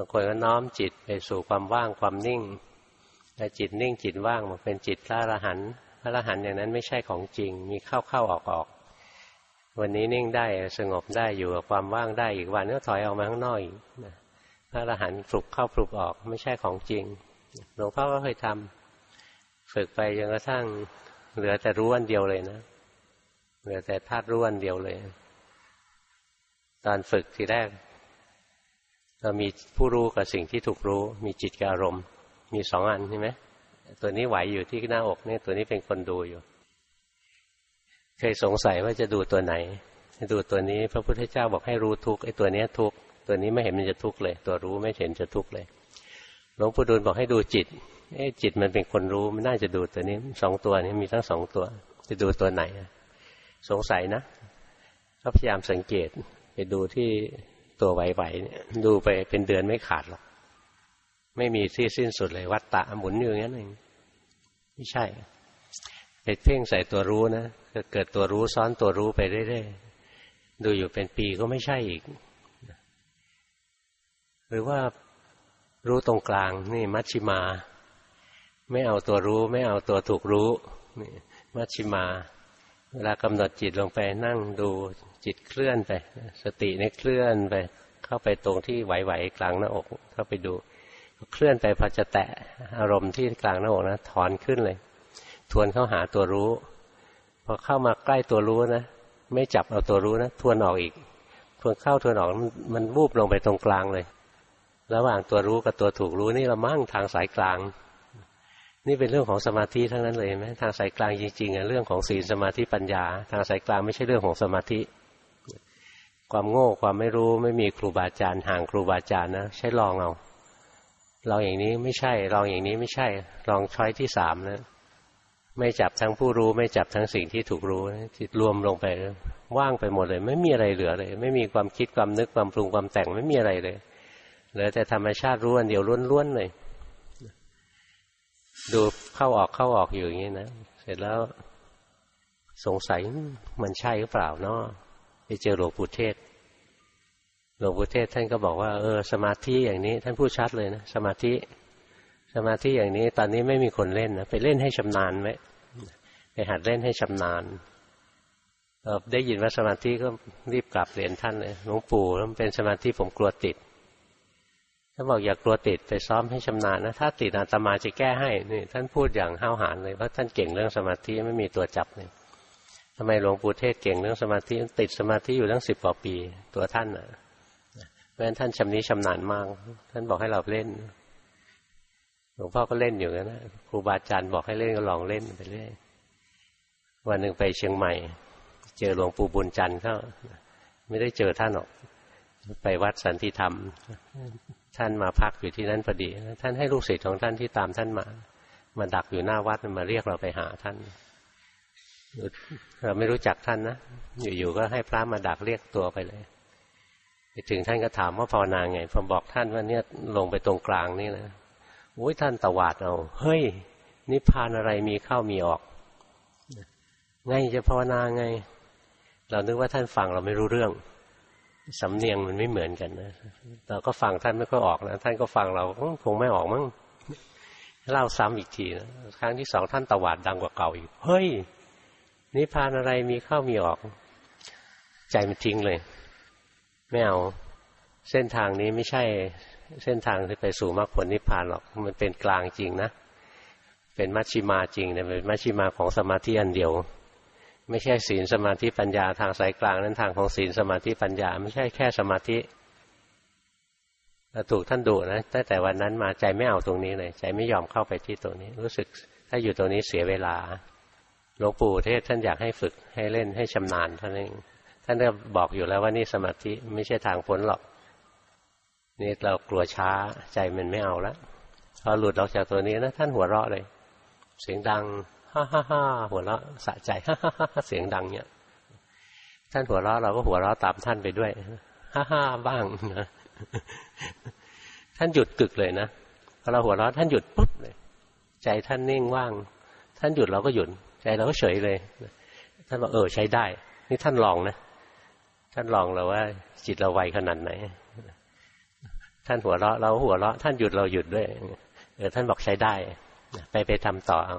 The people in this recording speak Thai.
บางคนก็น้อมจิตไปสู่ความว่างความนิ่งแต่จิตนิ่งจิตว่างมันเป็นจิตพระอรหันต์พระอรหันต์อย่างนั้นไม่ใช่ของจริง มีเข้าเข้าออกออกวันนี้นิ่งได้สงบได้อยู่กับความว่างได้อีกวันก็ถอยออกมาข้างนอกอีกพระอรหันต์ปลุกเข้าปลุกออกไม่ใช่ของจริงหลวงพ่อก็เคยทำฝึกไปจนกระทั่งเหลือแต่รู้อันเดียวเลยนะเหลือแต่ธาตุรู้อันเดียวเลย ตอนฝึกทีแรก เรามีผู้รู้กับสิ่งที่ถูกรู้ มีจิตกับอารมณ์ มีสองอันใช่ไหมตัวนี้ไหวอยู่ที่หน้าอกนี่ตัวนี้เป็นคนดูอยู่ เคยสงสัยว่าจะดูตัวไหนดูตัวนี้ พระพุทธเจ้าบอกให้รู้ทุกไอ้ตัวนี้ทุกตัวนี้ไม่เห็นมันจะทุกเลย ตัวรู้ไม่เห็นจะทุกเลยหลวงปู่ดูลบอกให้ดูจิตเอ้จิตมันเป็นคนรู้มันน่าจะดูตัวนี้สองตัวนี้มีทั้งสองตัว จะดูตัวไหน สงสัยนะก็พยายามสังเกต ไปดูที่ ตัวไหวๆเนี่ยดูไปเป็นเดือนไม่ขาดหรอก ไม่มีที่สิ้นสุดเลยวัตตะหมุนอยู่อย่างนั้นเองไม่ใช่ไปเพ่งใส่ตัวรู้นะเกิดตัวรู้ซ้อนตัวรู้ไปเรื่อยๆดูอยู่เป็นปีก็ไม่ใช่อีก หรือว่ารู้ตรงกลางนี่มัชชิมา ไม่เอาตัวรู้ ไม่เอาตัวถูกรู้นี่มัชชิมา เวลากำหนดจิตลงไปนั่งดูจิตเคลื่อนไป สตินี่เคลื่อนไป เข้าไปตรงที่ไหวๆกลางหน้าอก เข้าไปดู เคลื่อนไปพอจะแตะอารมณ์ที่กลางหน้าอกนะถอนขึ้นเลย ทวนเข้าหาตัวรู้ พอเข้ามาใกล้ตัวรู้นะไม่จับเอาตัวรู้นะทวนออกอีก ทวนเข้าทวนออกมันวูบลงไปตรงกลางเลย ระหว่างตัวรู้กับตัวถูกรู้นี่เรามั่งทางสายกลาง นี่เป็นเรื่องของสมาธิทั้งนั้นเลยไหมทางสายกลางจริงๆอะเรื่องของศีลสมาธิปัญญา ทางสายกลางไม่ใช่เรื่องของสมาธิ ความโง่ความไม่รู้ไม่มีครูบาอาจารย์ห่างครูบาอาจารย์นะใช้ลองเอาลองอย่างนี้ไม่ใช่ลองอย่างนี้ไม่ใช่ ลองช้อยที่สามนะไม่จับทั้งผู้รู้ ไม่จับทั้งสิ่งที่ถูกรู้จิตรวมลงไปว่างไปหมดเลย ไม่มีอะไรเหลือเลย ไม่มีความคิดความนึกความปรุงความแต่งไม่มีอะไรเลยเหลือแต่ธรรมชาติรู้อันเดียวล้วนๆเลย ดูเข้าออกเข้าออกอยู่อย่างนี้นะเสร็จแล้วสงสัยมันใช่หรือเปล่าเนาะไปเจอหลวงปู่เทศ หลวงปู่เทศท่านก็บอกว่าเออสมาธิอย่างนี้ ท่านพูดชัดเลยนะสมาธิ สมาธิอย่างนี้ ตอนนี้ไม่มีคนเล่นนะไปเล่นให้ชำนาญไว้ไปหัดเล่นให้ชำนาญได้ยินว่าสมาธิก็รีบกลับเรียนท่านเลยหลวงปู่มันเป็นสมาธิผมกลัวติด ท่านบอกอย่ากลัวติดไปซ้อมให้ชำนาญนะ ถ้าติดอาตมาจะแก้ให้นี่ท่านพูดอย่างห้าวหาญเลยเพราะท่านเก่งเรื่องสมาธิไม่มีตัวจับเลยทำไมหลวงปู่เทศเก่งเรื่องสมาธิติดสมาธิอยู่ตั้งสิบกว่าปี ตัวท่านอะเพราะฉะนั้นท่านชำนิชำนาญมาก ท่านบอกให้เราเล่นหลวงพ่อก็เล่นอยู่นะครูบาอาจารย์บอกให้เล่นก็ลองเล่นไปเรื่อยวันหนึ่งไปเชียงใหม่ เจอหลวงปู่บุญจันทร์เขาไม่ได้เจอท่านหรอก ไปวัดสันติธรรมท่านมาพักอยู่ที่นั่นพอดี ท่านให้ลูกศิษย์ของท่านที่ตามท่านมา มาดักอยู่หน้าวัดมาเรียกเราไปหาท่าน เราไม่รู้จักท่านนะ อยู่ๆก็ให้พระมาดักเรียกตัวไปเลยไปถึงท่านก็ถามว่าภาวนาไง ผมบอกท่านว่าเนี่ยลงไปตรงกลางนี่นะโอ้ยท่านตวาดเอา เฮ้ย นิพพานอะไรมีเข้ามีออก ไงจะภาวนาไง เรานึกว่าท่านฟังเราไม่รู้เรื่อง สำเนียงมันไม่เหมือนกันนะเราก็ฟังท่านไม่ค่อยออกนะท่านก็ฟังเราคงไม่ออกมั้งเล่าซ้ำอีกทีนะครั้งที่สองท่านตวาดดังกว่าเก่าอีกเฮ้ยนิพพานอะไรมีเข้ามีออก ใจมันทิ้งเลย ไม่เอาเส้นทางนี้ไม่ใช่ เส้นทางที่ไปสู่มรรคผลนิพพานหรอกมันเป็นกลางจริงนะเป็นมัชชิมาจริงแต่ยเป็นมัชชิมาของสมาธิอันเดียว ไม่ใช่ศีลสมาธิปัญญาทางสายกลางนั้นทางของศีลสมาธิปัญญา ไม่ใช่แค่สมาธิถูกท่านดุนะตั้งแต่วันนั้นมาใจไม่เอาตรงนี้เลย ใจไม่ยอมเข้าไปที่ตรงนี้ รู้สึกถ้าอยู่ตรงนี้เสียเวลาหลวงปู่เทศท่านอยากให้ฝึกให้เล่นให้ชำนาญท่านเองท่านก็บอกอยู่แล้วว่านี่สมาธิไม่ใช่ทางพ้นหรอกนี่เรากลัวช้าใจมันไม่เอาล้วพอหลุดออกจากตัวนี้นะท่านหัวเราะเลย เสียงดัง ฮ่าฮ่าฮ่าหัวเราะสะใจฮ่าฮ่าฮ่าเสียงดังเนี่ยท่านหัวเราะเราก็หัวเราะตามท่านไปด้วยฮ่าฮ่าบ้างนะท่านหยุดกึกเลยนะพอเราหัวเราะท่านหยุดปุ๊บเลย ใจท่านนิ่งว่าง ท่านหยุดเราก็หยุด ใจเราก็เฉยเลยท่านบอกเออใช้ได้ นี่ท่านลองนะท่านลองเราว่า จิตเราไวขนาดไหน ท่านหัวเราะเราหัวเราะท่านหยุดเราหยุดด้วยเออท่านบอกใช้ได้ ไปไปทำต่อเอา